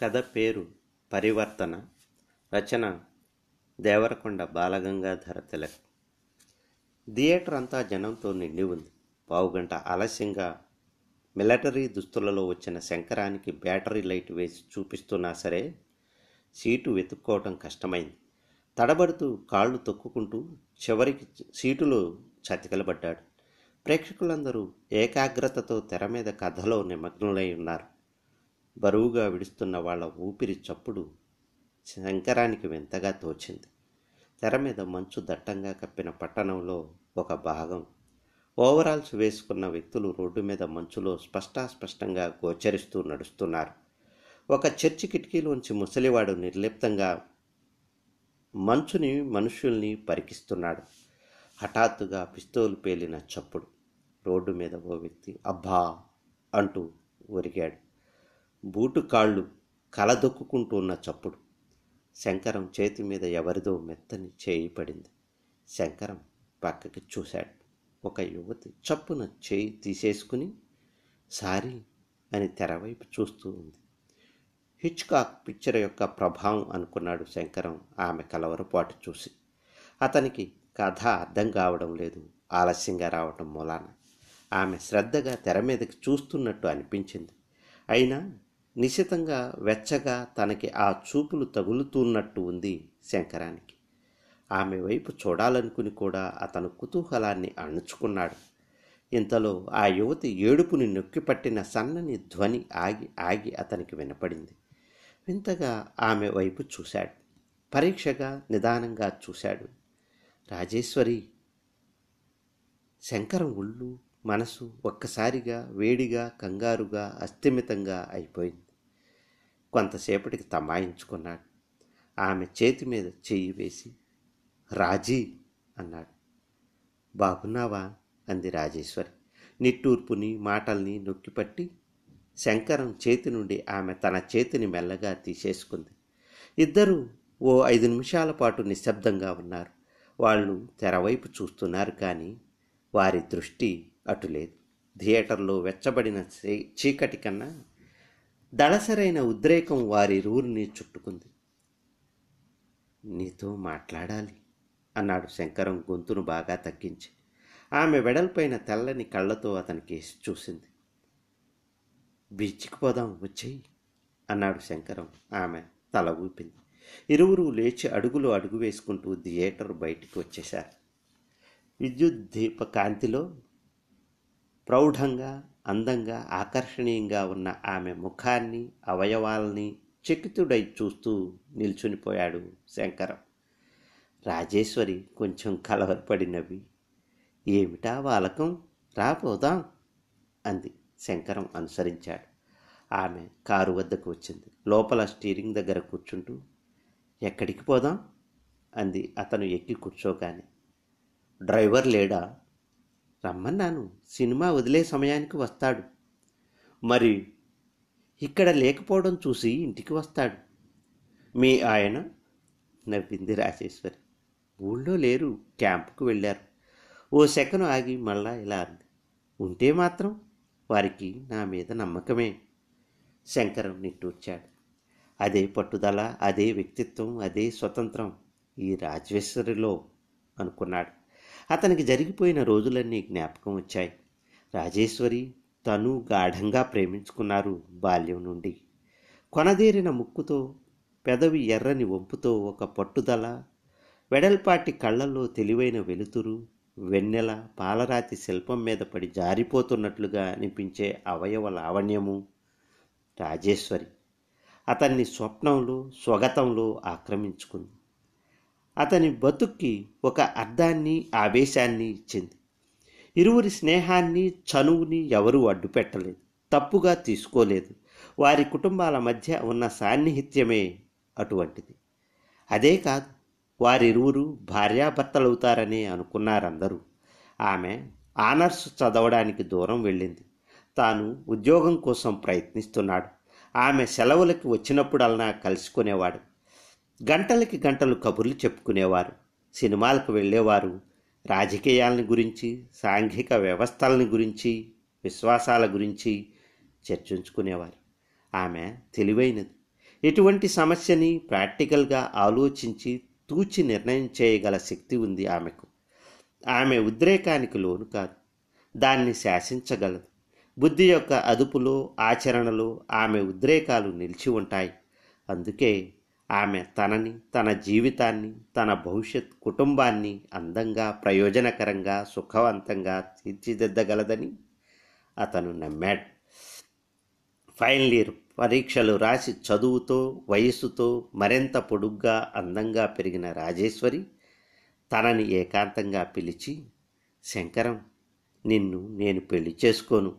కథ పేరు పరివర్తన. రచన దేవరకొండ బాలగంగాధర తిలక్. థియేటర్ అంతా జనంతో నిండి ఉంది. పావుగంట ఆలస్యంగా మిలిటరీ దుస్తులలో వచ్చిన శంకరానికి బ్యాటరీ లైట్ వేసి చూపిస్తున్నా సరే సీటు వెతుక్కోవటం కష్టమైంది. తడబడుతూ కాళ్ళు తొక్కుకుంటూ చివరికి సీటులో చతికలబడ్డాడు. ప్రేక్షకులందరూ ఏకాగ్రతతో తెర మీద కథలో నిమగ్నులై ఉన్నారు. బరువుగా విడుస్తున్న వాళ్ళ ఊపిరి చప్పుడు శంకరానికి వింతగా తోచింది. తెర మీద మంచు దట్టంగా కప్పిన పట్టణంలో ఒక భాగం. ఓవరాల్స్ వేసుకున్న వ్యక్తులు రోడ్డు మీద మంచులో స్పష్టాస్పష్టంగా గోచరిస్తూ నడుస్తున్నారు. ఒక చర్చి కిటికీలోంచి ముసలివాడు నిర్లిప్తంగా మంచుని మనుషుల్ని పరికిస్తున్నాడు. హఠాత్తుగా పిస్తోలు పేలిన చప్పుడు. రోడ్డు మీద ఓ వ్యక్తి అబ్బా అంటూ ఒరిగాడు. బూటు కాళ్ళు కలదొక్కుంటూ ఉన్న చప్పుడు. శంకరం చేతి మీద ఎవరిదో మెత్తని చేయి పడింది. శంకరం పక్కకి చూశాడు. ఒక యువతి చప్పున చేయి తీసేసుకుని సారీ అని తెరవైపు చూస్తూ ఉంది. హిచ్కాక్ పిక్చర్ యొక్క ప్రభావం అనుకున్నాడు శంకరం ఆమె కలవరపాటు చూసి. అతనికి కథ అర్థం కావడం లేదు ఆలస్యంగా రావటం మూలాన. ఆమె శ్రద్ధగా తెర మీదకి చూస్తున్నట్టు అనిపించింది. అయినా నిశితంగా వెచ్చగా తనకి ఆ చూపులు తగులుతున్నట్టు ఉంది శంకరానికి. ఆమె వైపు చూడాలనుకుని కూడా అతను కుతూహలాన్ని అణుచుకున్నాడు. ఇంతలో ఆ యువతి ఏడుపుని నొక్కిపట్టిన సన్నని ధ్వని ఆగి ఆగి అతనికి వినపడింది. వింతగా ఆమె వైపు చూశాడు. పరీక్షగా నిదానంగా చూశాడు. రాజేశ్వరి! శంకరం ఒళ్ళు మనసు ఒక్కసారిగా వేడిగా కంగారుగా అస్థిమితంగా అయిపోయింది. కొంతసేపటికి తమాయించుకున్నాడు. ఆమె చేతి మీద చెయ్యి వేసి రాజీ అన్నాడు. బాగున్నావా అంది రాజేశ్వరి. నిట్టూర్పుని మాటల్ని నొక్కిపట్టి శంకరం చేతి నుండి ఆమె తన చేతిని మెల్లగా తీసేసుకుంది. ఇద్దరూ ఓ ఐదు నిమిషాల పాటు నిశ్శబ్దంగా ఉన్నారు. వాళ్ళు తెరవైపు చూస్తున్నారు కానీ వారి దృష్టి అటు లేదు. థియేటర్లో వెచ్చబడిన చీకటి కన్నా దళసరైన ఉద్రేకం వారి రూరిని చుట్టుకుంది. నీతో మాట్లాడాలి అన్నాడు శంకరం గొంతును బాగా తగ్గించి. ఆమె వెడల్పైన తెల్లని కళ్ళతో అతనికి చూసింది. బీచ్కి పోదాం వచ్చేయి అన్నాడు శంకరం. ఆమె తల ఊపింది. ఇరువురు లేచి అడుగులో అడుగు వేసుకుంటూ థియేటర్ బయటికి వచ్చేశారు. విద్యుత్ దీప కాంతిలో ప్రౌఢంగా అందంగా ఆకర్షణీయంగా ఉన్న ఆమె ముఖాన్ని అవయవాల్ని చకితుడై చూస్తూ నిల్చునిపోయాడు శంకరం. రాజేశ్వరి కొంచెం కలవరపడినవి. ఏమిటా వాలకం రాపోదాం అంది. శంకరం అనుసరించాడు. ఆమె కారు వద్దకు వచ్చింది. లోపల స్టీరింగ్ దగ్గర కూర్చుంటూ ఎక్కడికి పోదాం? అంది. అతను ఎక్కి కూర్చోగానే డ్రైవర్ లేడా? రమ్మన్నాను. సినిమా వదిలే సమయానికి వస్తాడు. మరి ఇక్కడ లేకపోవడం చూసి ఇంటికి వస్తాడు. మీ ఆయన? నవ్వింది రాజేశ్వరి. ఊళ్ళో లేరు. క్యాంపుకు వెళ్ళారు. ఓ సెకను ఆగి మళ్ళా ఇలా అంది. ఉంటే మాత్రం వారికి నా మీద నమ్మకమే. శంకరం నిట్టూర్చాడు అదే పట్టుదల అదే వ్యక్తిత్వం అదే స్వతంత్రం ఈ రాజేశ్వరిలో అనుకున్నాడు. అతనికి జరిగిపోయిన రోజులన్నీ జ్ఞాపకం వచ్చాయి. రాజేశ్వరి తను గాఢంగా ప్రేమించుకున్నారు బాల్యం నుండి. కొనదేరిన ముక్కుతో పెదవి ఎర్రని వంపుతో ఒక పట్టుదల వెడల్పాటి కళ్ళల్లో తెలివైన వెలుతురు వెన్నెల పాలరాతి శిల్పం మీద పడి జారిపోతున్నట్లుగా అనిపించే అవయవ లావణ్యము రాజేశ్వరి. అతన్ని స్వప్నంలో స్వగతంలో ఆక్రమించుకుంది. అతని బతుక్కి ఒక అర్థాన్ని ఆవేశాన్ని ఇచ్చింది. ఇరువురి స్నేహాన్ని చనువుని ఎవరూ అడ్డుపెట్టలేదు తప్పుగా తీసుకోలేదు. వారి కుటుంబాల మధ్య ఉన్న సాన్నిహిత్యమే అటువంటిది. అదే కాదు వారిరువురు భార్యాభర్తలవుతారని అనుకున్నారందరూ. ఆమె ఆనర్స్ చదవడానికి దూరం వెళ్ళింది. తాను ఉద్యోగం కోసం ప్రయత్నిస్తున్నాడు. ఆమె సెలవులకి వచ్చినప్పుడల్లా కలుసుకునేవాడు. గంటలకి గంటలు కబుర్లు చెప్పుకునేవారు. సినిమాలకు వెళ్ళేవారు. రాజకీయాలని గురించి సాంఘిక వ్యవస్థలని గురించి విశ్వాసాల గురించి చర్చించుకునేవారు. ఆమె తెలివైనది. ఎటువంటి సమస్యని ప్రాక్టికల్గా ఆలోచించి తూచి నిర్ణయం చేయగల శక్తి ఉంది ఆమెకు. ఆమె ఉద్రేకానికి లోను కాదు. దాన్ని శాసించగలదు. బుద్ధి యొక్క అదుపులో ఆచరణలో ఆమె ఉద్రేకాలు నిలిచి ఉంటాయి. అందుకే ఆమె తనని తన జీవితాన్ని తన భవిష్యత్ కుటుంబాన్ని అందంగా ప్రయోజనకరంగా సుఖవంతంగా తీర్చిదిద్దగలదని అతను నమ్మాడు. ఫైనల్ ఇయర్ పరీక్షలు రాసి చదువుతో వయస్సుతో మరింత పొడుగ్గా అందంగా పెరిగిన రాజేశ్వరి తనని ఏకాంతంగా పిలిచి శంకరం నిన్ను నేను పెళ్ళి చేసుకోను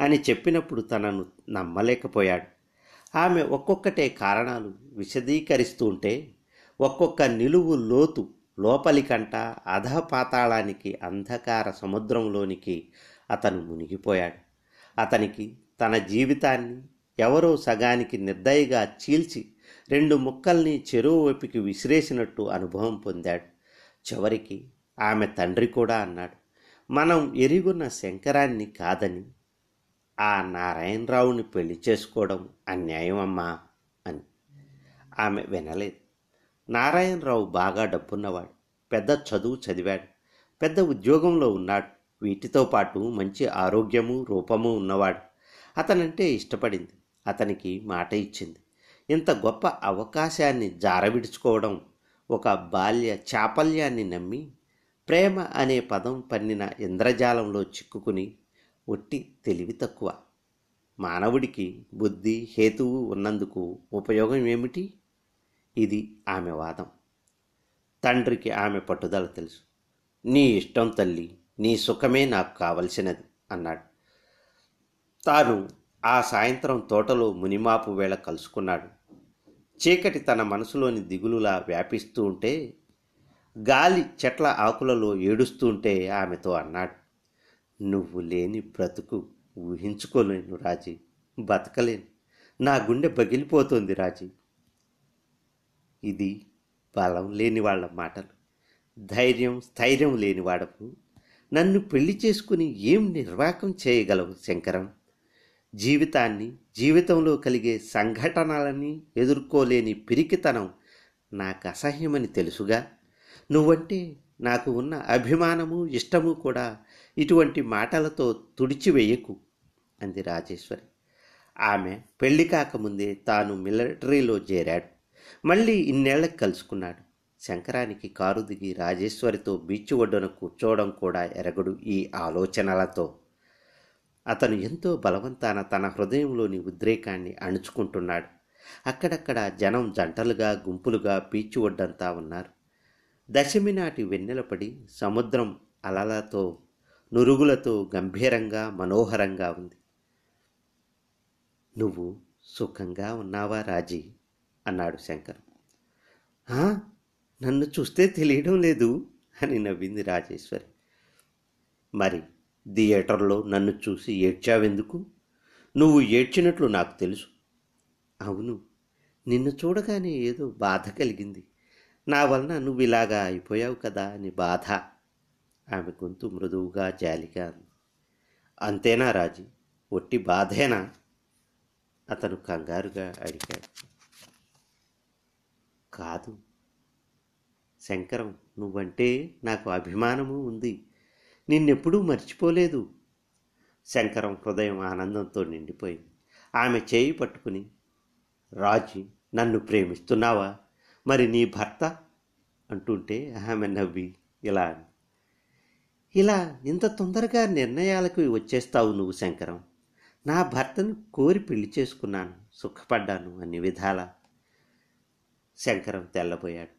అని చెప్పినప్పుడు తనను నమ్మలేకపోయాడు. ఆమె ఒక్కొక్కటే కారణాలు విశదీకరిస్తుంటే ఒక్కొక్క నిలువు లోతు లోపలికంట అధపాతాళానికి అంధకార సముద్రంలోనికి అతను మునిగిపోయాడు. అతనికి తన జీవితాన్ని ఎవరో సగానికి నిర్దయగా చీల్చి రెండు ముక్కల్ని చెరువు వైపుకి విసిరేసినట్టు అనుభవం పొందాడు. చివరికి ఆమె తండ్రి కూడా అన్నాడు మనం ఎరిగున్న శంకరాన్ని కాదని ఆ నారాయణరావుని పెళ్ళి చేసుకోవడం అన్యాయం అమ్మా అని. ఆమె వినలేదు. నారాయణరావు బాగా డబ్బున్నవాడు పెద్ద చదువు చదివాడు పెద్ద ఉద్యోగంలో ఉన్నాడు వీటితో పాటు మంచి ఆరోగ్యము రూపము ఉన్నవాడు. అతనంటే ఇష్టపడింది. అతనికి మాట ఇచ్చింది. ఇంత గొప్ప అవకాశాన్ని జారవిడుచుకోవడం ఒక బాల్య చాపల్యాన్ని నమ్మి ప్రేమ అనే పదం పన్నిన ఇంద్రజాలంలో చిక్కుకుని ఒట్టి తెలివి తక్కువ. మానవుడికి బుద్ధి హేతువు ఉన్నందుకు ఉపయోగం ఏమిటి? ఇది ఆమె వాదం. తండ్రికి ఆమె పట్టుదల తెలుసు. నీ ఇష్టం తల్లి నీ సుఖమే నాకు కావలసినది అన్నాడు. తాను ఆ సాయంత్రం తోటలో మునిమాపు వేళ కలుసుకున్నాడు. చీకటి తన మనసులోని దిగులులా వ్యాపిస్తూ ఉంటే గాలి చెట్ల ఆకులలో ఏడుస్తూ ఉంటే ఆమెతో అన్నాడు. నువ్వు లేని బ్రతుకు ఊహించుకోలేను రాజీ. బతకలేను. నా గుండె బగిలిపోతుంది రాజీ. ఇది బలం లేని వాళ్ళ మాటలు. ధైర్యం స్థైర్యం లేని వాడకు. నన్ను పెళ్ళి చేసుకుని ఏం నిర్వాకం చేయగలవు శంకరం? జీవితాన్ని జీవితంలో కలిగే సంఘటనలని ఎదుర్కోలేని పిరికితనం నాకు అసహ్యమని తెలుసుగా. నువ్వంటే నాకు ఉన్న అభిమానము ఇష్టము కూడా ఇటువంటి మాటలతో తుడిచివేయకు అంది రాజేశ్వరి. ఆమె పెళ్ళి కాకముందే తాను మిలిటరీలో చేరాడు. మళ్ళీ ఇన్నేళ్ళకు కలుసుకున్నాడు. శంకరానికి కారు దిగి రాజేశ్వరితో బీచ్ ఒడ్డున కూర్చోవడం కూడా ఎరగడు ఈ ఆలోచనలతో. అతను ఎంతో బలవంతాన తన హృదయంలోని ఉద్రేకాన్ని అణుచుకుంటున్నాడు. అక్కడక్కడ జనం జంటలుగా గుంపులుగా బీచ్ ఒడ్డంతా ఉన్నారు. దశమి నాటి వెన్నెలపడి సముద్రం అలలతో నురుగులతో గంభీరంగా మనోహరంగా ఉంది. నువ్వు సుఖంగా ఉన్నావా రాజీ? అన్నాడు శంకర్. నన్ను చూస్తే తెలియడం లేదు అని నవ్వింది రాజేశ్వరి. మరి థియేటర్లో నన్ను చూసి ఏడ్చావెందుకు? నువ్వు ఏడ్చినట్లు నాకు తెలుసు. అవును నిన్ను చూడగానే ఏదో బాధ కలిగింది. నా వలన నువ్వు ఇలాగా అయిపోయావు కదా అని బాధ ఆమె గొంతు మృదువుగా జాలిగా అంతేనా రాజీ? ఒట్టి బాధేనా? అతను కంగారుగా అడిగాడు. కాదు. శంకరం నువ్వంటే నాకు అభిమానము ఉంది. నిన్నెప్పుడూ మర్చిపోలేదు. శంకరం హృదయం ఆనందంతో నిండిపోయింది. ఆమె చేయి పట్టుకుని రాజీ నన్ను ప్రేమిస్తున్నావా? మరి నీ భర్త? అంటుంటే ఆమె నవ్వి ఇలా అంది. ఇలా ఇంత తొందరగా నిర్ణయాలకు వచ్చేస్తావు నువ్వు శంకరం. నా భర్తను కోరి పెళ్ళి చేసుకున్నాను సుఖపడ్డాను అన్ని విధాల. శంకరం తెల్లబోయాడు.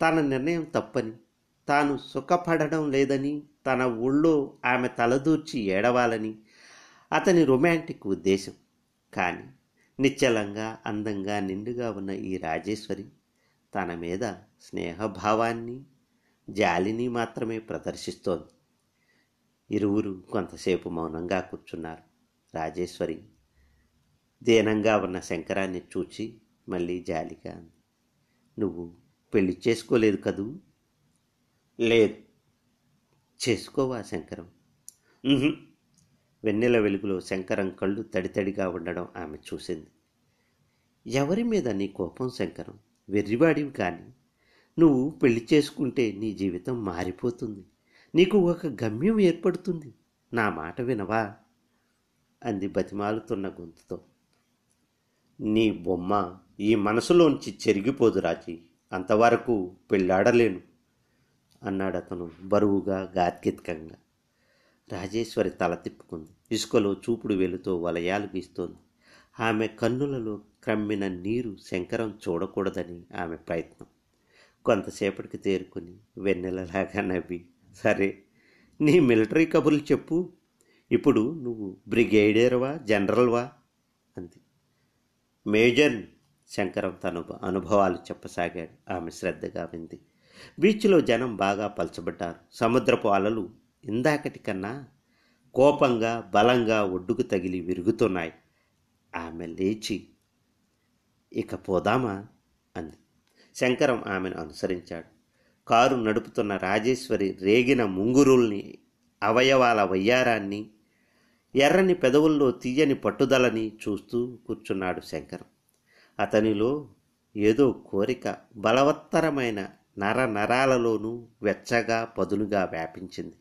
తన నిర్ణయం తప్పని తాను సుఖపడడం లేదని తన ఊళ్ళో ఆమె తలదూర్చి ఏడవాలని అతని రొమాంటిక్ ఉద్దేశం. కానీ నిశ్చలంగా అందంగా నిండుగా ఉన్న ఈ రాజేశ్వరి తన మీద స్నేహభావాన్ని జాలిని మాత్రమే ప్రదర్శిస్తోంది. ఇరువురు కొంతసేపు మౌనంగా కూర్చున్నారు. రాజేశ్వరి దీనంగా ఉన్న శంకరాన్ని చూచి మళ్ళీ జాలిగా నువ్వు పెళ్ళి చేసుకోలేదు కదూ? లేదు. చేసుకోవా శంకరం? వెన్నెల వెలుగులో శంకరం కళ్ళు తడితడిగా ఉండడం ఆమె చూసింది. ఎవరి మీద నీ కోపం శంకరం? వెర్రివాడివి కానీ నువ్వు పెళ్ళి చేసుకుంటే నీ జీవితం మారిపోతుంది. నీకు ఒక గమ్యం ఏర్పడుతుంది. నా మాట వినవా? అంది బతిమాలుతున్న గొంతుతో. నీ బొమ్మ ఈ మనసులోంచి చెరిగిపోదు రాజీ. అంతవరకు పెళ్ళాడలేను అన్నాడు అతను బరువుగా గాత్కిత్కంగా. రాజేశ్వరి తల తిప్పుకుంది. ఇసుకలో చూపుడు వెలుతో వలయాలు గీస్తోంది. ఆమె కన్నులలో క్రమ్మిన నీరు శంకరం చూడకూడదని ఆమె ప్రయత్నం. కొంతసేపటికి తేరుకుని వెన్నెలలాగా నవ్వి సరే నీ మిలిటరీ కబుర్లు చెప్పు. ఇప్పుడు నువ్వు బ్రిగేడియర్వా జనరల్వా? అంది. మేజర్ శంకరం తన అనుభవాలు చెప్పసాగాడు. ఆమె శ్రద్ధగా వింది. బీచ్లో జనం బాగా పలచబడ్డారు. సముద్రపు అలలు ఇందాకటి కన్నా కోపంగా బలంగా ఒడ్డుకు తగిలి విరుగుతున్నాయి. ఆమె లేచి ఇక పోదామా? అంది. శంకరం ఆమెను అనుసరించాడు. కారు నడుపుతున్న రాజేశ్వరి రేగిన ముంగురుల్ని అవయవాల వయ్యారాన్ని ఎర్రని పెదవుల్లో తీయని పట్టుదలని చూస్తూ కూర్చున్నాడు శంకరం. అతనిలో ఏదో కోరిక బలవత్తరమైన నర నరాలలోనూ వెచ్చగా పదునుగా వ్యాపించింది.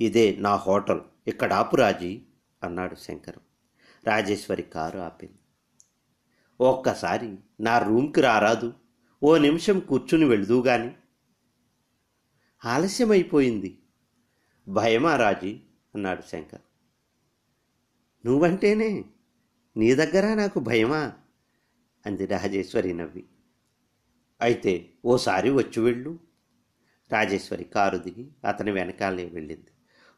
ఇదే నా హోటల్ ఇక్కడ ఆపురాజీ అన్నాడు శంకరం. రాజేశ్వరి కారు ఆపింది. ఒక్కసారి నా రూమ్కి రారాదు. ఓ నిమిషం కూర్చుని వెళుదూ గాని. ఆలస్యమైపోయింది. భయమా రాజీ? అన్నాడు శంకర్. నువ్వంటేనే నీ దగ్గర నాకు భయమా? అంది రాజేశ్వరి నవ్వి. అయితే ఓసారి వచ్చి వెళ్ళు. రాజేశ్వరి కారు దిగి అతని వెనకాలే వెళ్ళింది.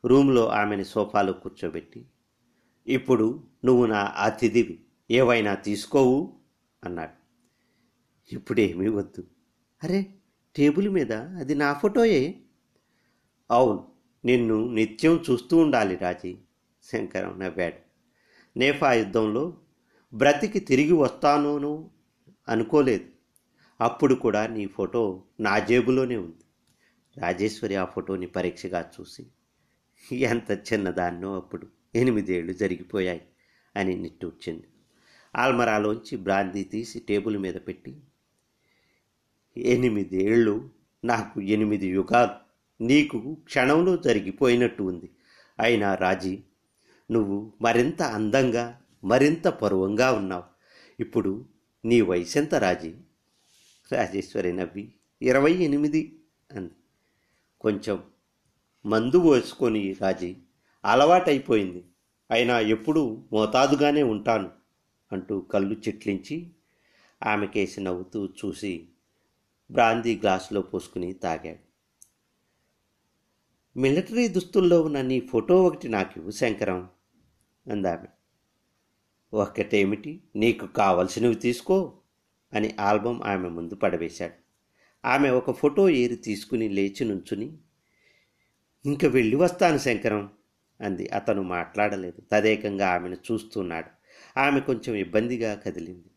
రూమ్లో ఆమెని సోఫాలో కూర్చోబెట్టి ఇప్పుడు నువ్వు నా అతిథివి. ఏవైనా తీసుకోవు అన్నాడు. ఇప్పుడేమీ వద్దు. అరే టేబుల్ మీద అది నా ఫోటోయే. అవును నిన్ను నిత్యం చూస్తూ ఉండాలి రాజీ శంకరం నవ్వాడు. నేఫా యుద్ధంలో బ్రతికి తిరిగి వస్తానోనో అనుకోలేదు. అప్పుడు కూడా నీ ఫోటో నా జేబులోనే ఉంది. రాజేశ్వరి ఆ ఫోటోని పరీక్షగా చూసి ఎంత చిన్నదాన్నో అప్పుడు ఎనిమిదేళ్ళు జరిగిపోయాయి అని నిట్టూర్చింది. ఆల్మరాలోంచి బ్రాందీ తీసి టేబుల్ మీద పెట్టి ఎనిమిదేళ్ళు నాకు ఎనిమిది యుగాలు నీకు క్షణంలో జరిగిపోయినట్టు ఉంది. అయినా రాజీ నువ్వు మరింత అందంగా మరింత పరువంగా ఉన్నావు. ఇప్పుడు నీ వయసెంత రాజీ? రాజేశ్వరి నవ్వి ఇరవై ఎనిమిది అంది. కొంచెం మందు పోసుకొని రాజీ అలవాటైపోయింది. అయినా ఎప్పుడూ మోతాదుగానే ఉంటాను. అంటూ కళ్ళు చిట్లించి ఆమెకేసి నవ్వుతూ చూసి బ్రాందీ గ్లాసులో పోసుకుని తాగాడు. మిలిటరీ దుస్తుల్లో ఉన్న నీ ఫోటో ఒకటి నాకు ఇవ్వు శంకరం అందామె. ఒక్కటేమిటి? నీకు కావలసినవి తీసుకో అని ఆల్బమ్ ఆమె ముందు పడవేశాడు. ఆమె ఒక ఫోటో ఏరి తీసుకుని లేచి నుంచుని ఇంక వెళ్ళి వస్తాను శంకరం అంది. అతను మాట్లాడలేదు. తదేకంగా ఆమెను చూస్తున్నాడు. ఆమె కొంచెం ఇబ్బందిగా కదిలింది.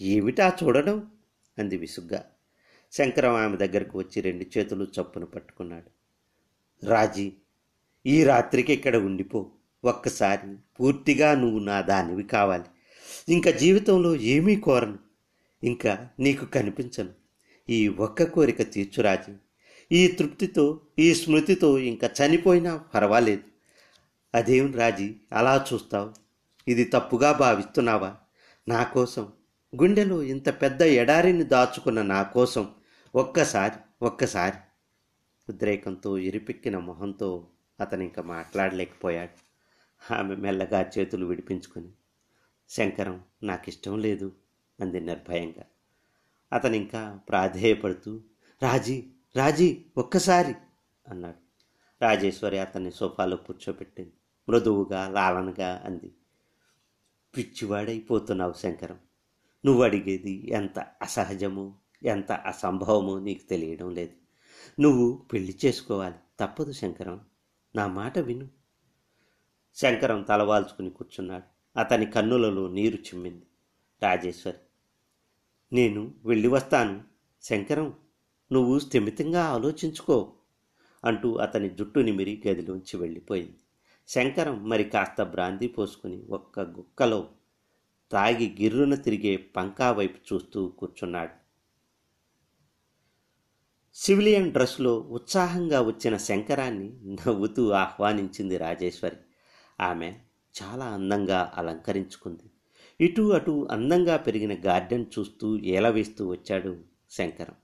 ఏమిటా చూడడం? అంది విసుగ్గా. శంకరం ఆమె దగ్గరకు వచ్చి రెండు చేతులు చప్పున పట్టుకున్నాడు. రాజీ ఈ రాత్రికి ఇక్కడ ఉండిపో. ఒక్కసారి పూర్తిగా నువ్వు నా దానివి కావాలి. ఇంకా జీవితంలో ఏమీ కోరను. ఇంకా నీకు కనిపించను. ఈ ఒక్క కోరిక తీర్చు రాజీ. ఈ తృప్తితో ఈ స్మృతితో ఇంకా చనిపోయినా పర్వాలేదు. అదేం రాజీ అలా చూస్తావు? ఇది తప్పుగా భావిస్తున్నావా? నా కోసం. గుండెలో ఇంత పెద్ద ఎడారిని దాచుకున్న నా కోసం. ఒక్కసారి ఒక్కసారి. ఉద్రేకంతో ఇరిపెక్కిన మొహంతో అతను ఇంకా మాట్లాడలేకపోయాడు. ఆమె మెల్లగా చేతులు విడిపించుకొని శంకరం నాకు ఇష్టం లేదు అంది నిర్భయంగా. అతను ఇంకా ప్రాధేయపడుతూ రాజీ రాజీ ఒక్కసారి అన్నాడు. రాజేశ్వరి అతన్ని సోఫాలో కూర్చోబెట్టింది. మృదువుగా లాలనగా అంది. పిచ్చివాడైపోతున్నావు శంకరం. నువ్వు అడిగేది ఎంత అసహజమో ఎంత అసంభవమో నీకు తెలియడం లేదు. నువ్వు పెళ్ళి చేసుకోవాలి. తప్పదు శంకరం. నా మాట విను. శంకరం తలవాల్చుకుని కూర్చున్నాడు. అతని కన్నులలో నీరు చిమ్మింది. రాజేశ్వరి నేను వెళ్ళి వస్తాను. శంకరం నువ్వు స్థిమితంగా ఆలోచించుకో అంటూ అతని జుట్టు నిమిరి గదిలోంచి వెళ్ళిపోయింది. శంకరం మరి కాస్త భ్రాంతి పోసుకుని ఒక్క గుక్కలో తాగి గిర్రున తిరిగే పంకా వైపు చూస్తూ కూర్చున్నాడు. సివిలియన్ డ్రెస్లో ఉత్సాహంగా వచ్చిన శంకరాన్ని నవ్వుతూ ఆహ్వానించింది రాజేశ్వరి. ఆమె చాలా అందంగా అలంకరించుకుంది. ఇటు అటు అందంగా పెరిగిన గార్డెన్ చూస్తూ ఏలవేస్తూ వచ్చాడు శంకరం.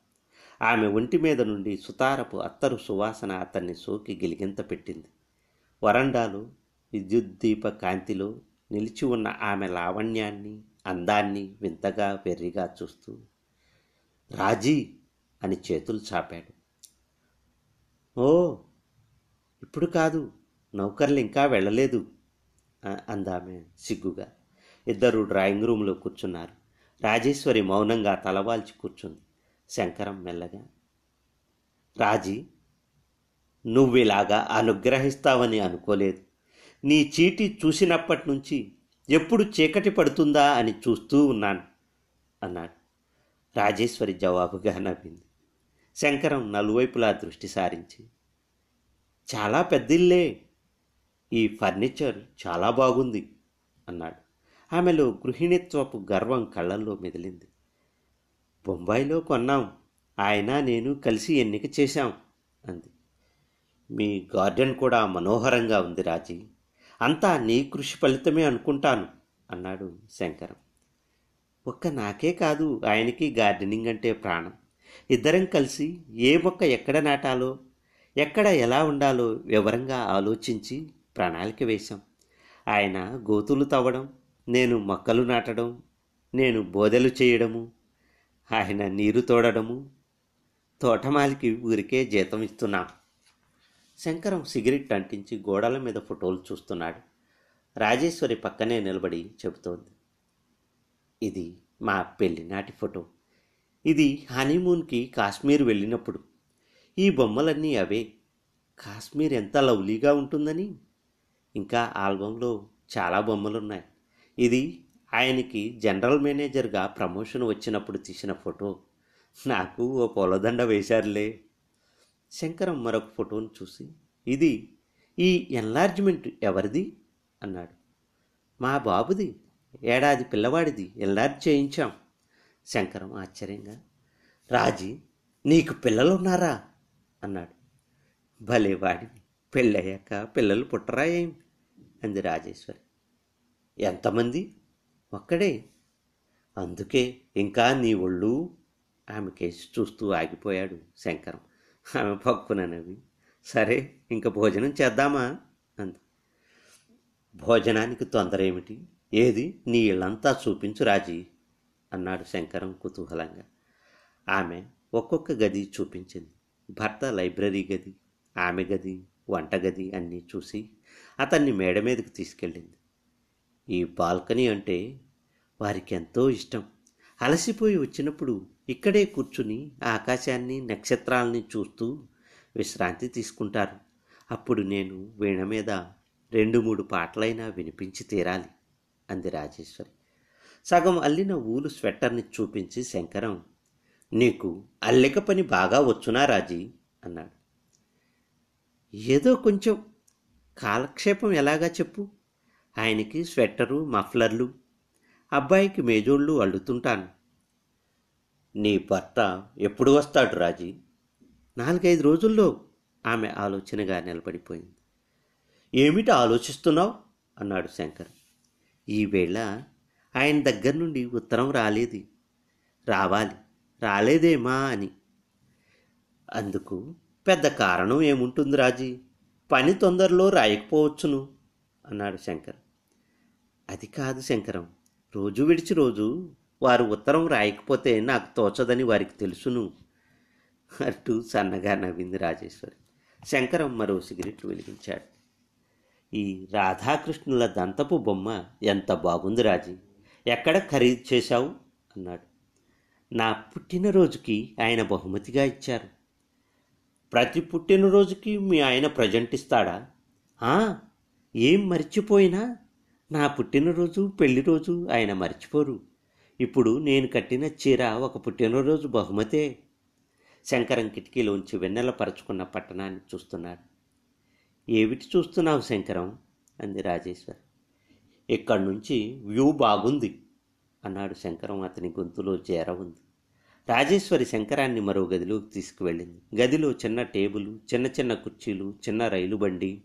ఆమె ఒంటి మీద నుండి సుతారపు అత్తరు సువాసన అతన్ని సోకి గిలిగింత పెట్టింది. వరండాలో విద్యుత్ దీప కాంతిలో నిలిచి ఉన్న ఆమె లావణ్యాన్ని అందాన్ని వింతగా వెర్రిగా చూస్తూ రాజీ అని చేతులు చాపాడు. ఓ ఇప్పుడు కాదు నౌకర్లు ఇంకా వెళ్ళలేదు అందామె సిగ్గుగా. ఇద్దరు డ్రాయింగ్ రూమ్లో కూర్చున్నారు. రాజేశ్వరి మౌనంగా తలవాల్చి కూర్చుంది. శంకరం మెల్లగా రాజీ నువ్విలాగా అనుగ్రహిస్తావని అనుకోలేదు. నీ చీటి చూసినప్పటి నుంచి ఎప్పుడు చీకటి పడుతుందా అని చూస్తూ ఉన్నాను అన్నాడు. రాజేశ్వరి జవాబుగా నవ్వింది. శంకరం నలువైపులా దృష్టి సారించి చాలా పెద్దిల్లే ఈ ఫర్నిచర్ చాలా బాగుంది అన్నాడు. ఆమెలో గృహిణిత్వపు గర్వం కళ్ళల్లో మెదిలింది. బొంబాయిలో కొన్నాం ఆయన నేను కలిసి ఎన్నిక చేశాం అంది. మీ గార్డెన్ కూడా మనోహరంగా ఉంది రాజీ. అంతా నీ కృషి ఫలితమే అనుకుంటాను అన్నాడు శంకరం. ఒక్క నాకే కాదు ఆయనకి గార్డెనింగ్ అంటే ప్రాణం. ఇద్దరం కలిసి ఏ మొక్క ఎక్కడ నాటాలో ఎక్కడ ఎలా ఉండాలో వివరంగా ఆలోచించి ప్రణాళిక వేశాం. ఆయన గోతులు తవ్వడం నేను మొక్కలు నాటడం నేను బోదెలు చేయడము ఆయన నీరు తోడడము తోటమాలికి ఊరికే జీతం ఇస్తున్నాం. శంకరం సిగరెట్ అంటించి గోడల మీద ఫోటోలు చూస్తున్నాడు. రాజేశ్వరి పక్కనే నిలబడి చెబుతోంది. ఇది మా పెళ్ళినాటి ఫోటో. ఇది హనీమూన్కి కాశ్మీర్ వెళ్ళినప్పుడు. ఈ బొమ్మలన్నీ అవే. కాశ్మీర్ ఎంత లవ్లీగా ఉంటుందని. ఇంకా ఆల్బంలో చాలా బొమ్మలున్నాయి. ఇది ఆయనకి జనరల్ మేనేజర్గా ప్రమోషన్ వచ్చినప్పుడు తీసిన ఫోటో. నాకు ఓ పొలదండ వేశారులే. శంకరం మరొక ఫోటోను చూసి ఇది ఈ ఎన్లార్జ్మెంట్ ఎవరిది? అన్నాడు. మా బాబుది ఏడాది పిల్లవాడిది ఎన్లార్జ్ చేయించాం. శంకరం ఆశ్చర్యంగా రాజీ నీకు పిల్లలు ఉన్నారా అన్నాడు. భలే వాడివి పెళ్ళయ్యాక పిల్లలు పుట్టరా ఏం అంది రాజేశ్వరి. ఎంతమంది? ఒక్కడే. అందుకే ఇంకా నీ ఒళ్ళు? ఆమె కేసి చూస్తూ ఆగిపోయాడు శంకరం. ఆమె పక్కున సరే ఇంక భోజనం చేద్దామా? అంది. భోజనానికి తొందర ఏమిటి ఏది? నీ ఇళ్ళంతా చూపించు రాజీ అన్నాడు శంకరం కుతూహలంగా. ఆమె ఒక్కొక్క గది చూపించింది. భర్త లైబ్రరీ గది ఆమె గది వంటగది అన్నీ చూసి అతన్ని మేడ మీదకి తీసుకెళ్ళింది. ఈ బాల్కనీ అంటే వారికి ఎంతో ఇష్టం. అలసిపోయి వచ్చినప్పుడు ఇక్కడే కూర్చుని ఆకాశాన్ని నక్షత్రాలని చూస్తూ విశ్రాంతి తీసుకుంటారు. అప్పుడు నేను వీణ మీద రెండు మూడు పాటలైనా వినిపించి తీరాలి అంది రాజేశ్వరి. సగం అల్లిన ఊలు స్వెట్టర్ని చూపించి శంకరం నీకు అల్లిక పని బాగా వచ్చునా రాజీ? అన్నాడు. ఏదో కొంచెం కాలక్షేపం ఎలాగా చెప్పు. ఆయనకి స్వెట్టరు మఫ్లర్లు అబ్బాయికి మేజోళ్ళు అల్లుతుంటాను. నీ భర్త ఎప్పుడు వస్తాడు రాజీ? నాలుగైదు రోజుల్లో ఆమె ఆలోచనగా నిలబడిపోయింది. ఏమిటి ఆలోచిస్తున్నావు? అన్నాడు శంకర్. ఈవేళ ఆయన దగ్గర నుండి ఉత్తరం రాలేదు. రావాలి రాలేదేమా అని. అందుకు పెద్ద కారణం ఏముంటుంది రాజీ? పని తొందరలో రాయకపోవచ్చును అన్నాడు శంకర్. అది కాదు శంకరం. రోజు విడిచి రోజు వారు ఉత్తరం రాయకపోతే నాకు తోచదని వారికి తెలుసును అంటూ సన్నగా నవ్వింది రాజేశ్వరి. శంకరం మరో సిగరెట్ వెలిగించాడు. ఈ రాధాకృష్ణుల దంతపు బొమ్మ ఎంత బాగుంది రాజీ ఎక్కడ ఖరీదు చేశావు? అన్నాడు. నా పుట్టినరోజుకి ఆయన బహుమతిగా ఇచ్చారు. ప్రతి పుట్టినరోజుకి మీ ఆయన ప్రజెంట్ ఇస్తాడా? ఏం మర్చిపోయినా? నా పుట్టినరోజు పెళ్ళి రోజు ఆయన మర్చిపోరు. ఇప్పుడు నేను కట్టిన చీర ఒక పుట్టినరోజు బహుమతే. శంకరం కిటికీలోంచి వెన్నెల పరుచుకున్న పట్టణాన్ని చూస్తున్నాడు. ఏమిటి చూస్తున్నావు శంకరం? అంది రాజేశ్వర్. ఇక్కడి నుంచి వ్యూ బాగుంది అన్నాడు శంకరం అతని గొంతులో చేర ఉంది. రాజేశ్వరి శంకరాన్ని మరో గదిలోకి తీసుకువెళ్ళింది. గదిలో చిన్న టేబుల్ చిన్న చిన్న కుర్చీలు చిన్న రైలు బండి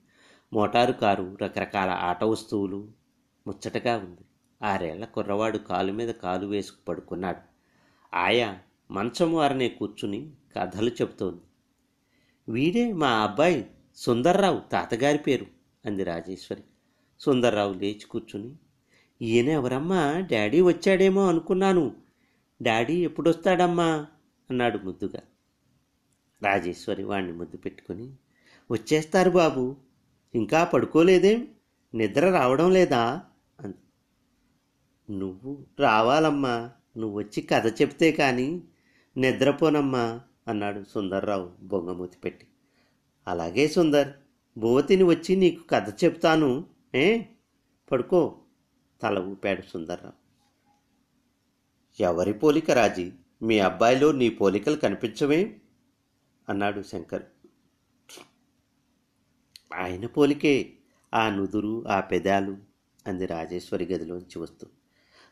మోటారు కారు రకరకాల ఆట వస్తువులు ముచ్చటగా ఉంది. ఆరేళ్ళ కుర్రవాడు కాలు మీద కాలు వేసుకు పడుకున్నాడు. ఆయా మంచం అరనే కూర్చుని కథలు చెబుతోంది. వీడే మా అబ్బాయి సుందర్రావు తాతగారి పేరు అంది రాజేశ్వరి. సుందర్రావు లేచి కూర్చుని ఈయన ఎవరమ్మా? డాడీ వచ్చాడేమో అనుకున్నాను. డాడీ ఎప్పుడొస్తాడమ్మా? అన్నాడు ముద్దుగా. రాజేశ్వరి వాణ్ణి ముద్దు పెట్టుకుని వచ్చేస్తారు బాబు ఇంకా పడుకోలేదేం? నిద్ర రావడం లేదా? నువ్వు రావాలమ్మా నువ్వు వచ్చి కథ చెప్తే కానీ నిద్రపోనమ్మా అన్నాడు సుందర్రావు బొంగమూతి పెట్టి. అలాగే సుందర్ భూవతిని వచ్చి నీకు కథ చెప్తాను ఏ? పడుకో తల ఊపాడు సుందర్రావు. ఎవరి పోలిక రాజీ? మీ అబ్బాయిలో నీ పోలికలు కనిపించవే? అన్నాడు శంకర్. ఆయన పోలికే ఆ నుదురు ఆ పెదాలు అంది రాజేశ్వరి గదిలోంచి వస్తూ.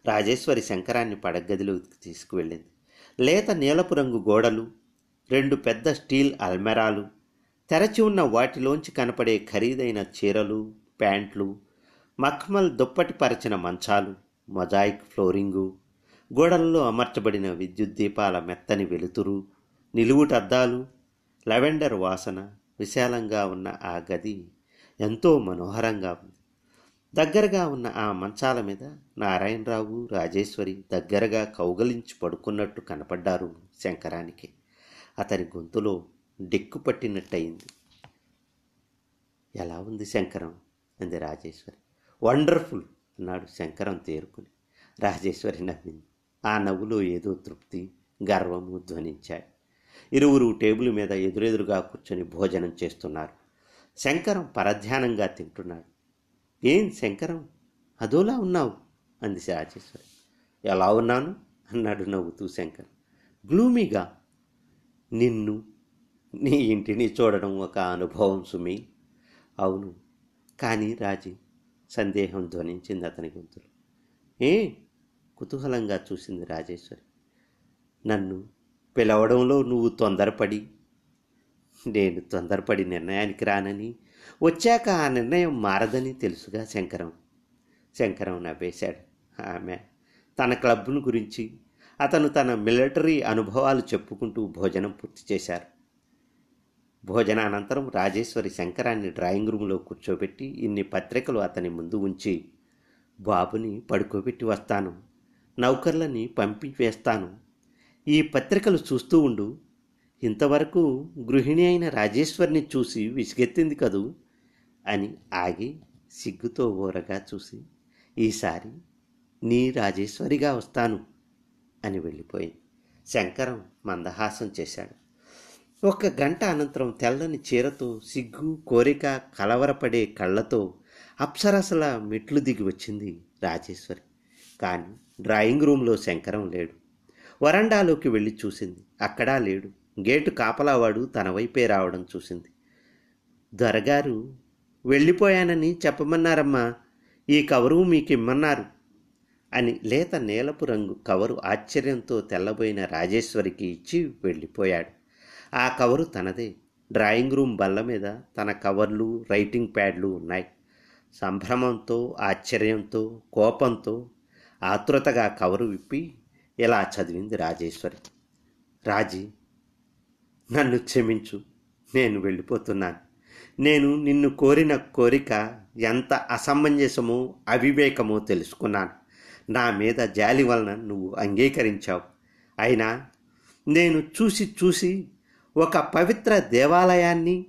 రాజేశ్వరి శంకరాన్ని పడగదిలోకి తీసుకువెళ్ళింది. లేత నీలపు రంగు గోడలు రెండు పెద్ద స్టీల్ అల్మెరాలు తెరచి ఉన్న వాటిలోంచి కనపడే ఖరీదైన చీరలు ప్యాంట్లు మఖ్మల్ దుప్పటి పరిచిన మంచాలు మొజాయిక్ ఫ్లోరింగు గోడల్లో అమర్చబడిన విద్యుత్ దీపాల మెత్తని వెలుతురు నిలువుటద్దాలు లెవెండర్ వాసన విశాలంగా ఉన్న ఆ గది ఎంతో మనోహరంగా ఉంది. దగ్గరగా ఉన్న ఆ మంచాల మీద నారాయణరావు రాజేశ్వరి దగ్గరగా కౌగలించి పడుకున్నట్టు కనపడ్డారు శంకరానికి. అతని గొంతులో డెక్కు పట్టినట్టయింది. ఎలా ఉంది శంకరం? అంది రాజేశ్వరి. వండర్ఫుల్ అన్నాడు శంకరం తేరుకుని. రాజేశ్వరి నవ్వింది. ఆ నవ్వులో ఏదో తృప్తి గర్వము ధ్వనించాయి. ఇరువురు టేబుల్ మీద ఎదురెదురుగా కూర్చొని భోజనం చేస్తున్నారు. శంకరం పరధ్యానంగా తింటున్నాడు. ఏం శంకరం? అదోలా ఉన్నావు? అంది రాజేశ్వరి ఎలా ఉన్నాను? అన్నాడు నవ్వుతూ శంకర్. గ్లూమీగా. నిన్ను నీ ఇంటిని చూడడం ఒక అనుభవం సుమి. అవును. కానీ రాజీ సందేహం ధ్వనించింది అతని గొంతులు. ఏ? కుతూహలంగా చూసింది రాజేశ్వరి. నన్ను పిలవడంలో నువ్వు తొందరపడి. నేను తొందరపడి నిర్ణయానికి రానని వచ్చాక ఆ నిర్ణయం మారదని తెలుసుగా శంకరం. శంకరం నవ్వేశాడు. ఆమె తన క్లబ్ను గురించి అతను తన మిలిటరీ అనుభవాలు చెప్పుకుంటూ భోజనం పూర్తి చేశారు. భోజనానంతరం రాజేశ్వరి శంకరాన్ని డ్రాయింగ్ రూమ్లో కూర్చోబెట్టి ఇన్ని పత్రికలు అతని ముందు ఉంచి బాబుని పడుకోబెట్టి వస్తాను నౌకర్లని పంపి వేస్తాను ఈ పత్రికలు చూస్తూ ఉండు ఇంతవరకు గృహిణి అయిన రాజేశ్వరిని చూసి విసిగెత్తింది కదూ అని ఆగి సిగ్గుతో ఓరగా చూసి ఈసారి నీ రాజేశ్వరిగా వస్తాను అని వెళ్ళిపోయింది. శంకరం మందహాసం చేశాడు. ఒక గంట అనంతరం తెల్లని చీరతో సిగ్గు కోరిక కలవరపడే కళ్ళతో అప్సరసల మెట్లు దిగి వచ్చింది రాజేశ్వరి. కానీ డ్రాయింగ్ రూమ్లో శంకరం లేడు. వరండాలోకి వెళ్ళి చూసింది. అక్కడా లేడు. గేటు కాపలావాడు తన వైపే రావడం చూసింది. దొరగారు వెళ్ళిపోయానని చెప్పమన్నారమ్మా ఈ కవరు మీకిమ్మన్నారు అని లేత నీలపు రంగు కవరు ఆశ్చర్యంతో తెల్లబోయిన రాజేశ్వరికి ఇచ్చి వెళ్ళిపోయాడు. ఆ కవరు తనదే. డ్రాయింగ్ రూమ్ బల్ల మీద తన కవర్లు రైటింగ్ ప్యాడ్లు ఉన్నాయి. సంభ్రమంతో ఆశ్చర్యంతో కోపంతో ఆతృతగా కవరు విప్పి ఇలా చదివింది రాజేశ్వరి. రాజీ నన్ను క్షమించు. నేను వెళ్ళిపోతున్నాను. నేను నిన్ను కోరిన కోరిక ఎంత అసమంజసమో అవివేకమో తెలుసుకున్నాను. నా మీద జాలి వలన నువ్వు అంగీకరించావు. అయినా నేను చూసి చూసి ఒక పవిత్ర దేవాలయాన్ని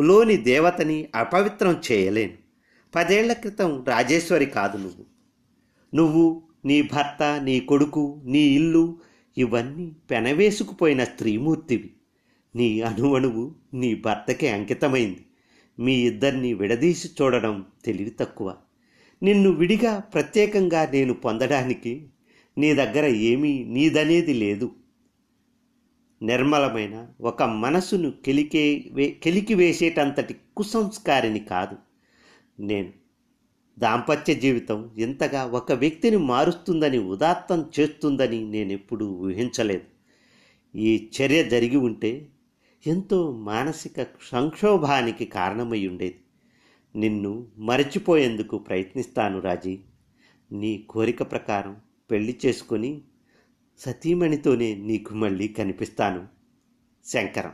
లోని దేవతని అపవిత్రం చేయలేను. పదేళ్ళ క్రితం రాజేశ్వరి కాదు నువ్వు. నువ్వు నీ భర్త నీ కొడుకు నీ ఇల్లు ఇవన్నీ పెనవేసుకుపోయిన స్త్రీమూర్తివి. నీ అణువణువు నీ భర్తకే అంకితమైంది. మీ ఇద్దరిని విడదీసి చూడడం తెలివి తక్కువ. నిన్ను విడిగా ప్రత్యేకంగా నేను పొందడానికి నీ దగ్గర ఏమీ నీదనేది లేదు. నిర్మలమైన ఒక మనసును కెలికే వే కెలికి వేసేటంతటి కుసంస్కారిని కాదు నేను. దాంపత్య జీవితం ఇంతగా ఒక వ్యక్తిని మారుస్తుందని ఉదాత్తం చేస్తుందని నేనెప్పుడూ ఊహించలేదు. ఈ చర్య జరిగి ఉంటే ఎంతో మానసిక సంక్షోభానికి కారణమై ఉండేది నిన్ను మరచిపోయేందుకు ప్రయత్నిస్తాను రాజీ. నీ కోరిక ప్రకారం పెళ్ళి చేసుకొని సతీమణితోనే నీకు మళ్ళీ కనిపిస్తాను. శంకరం.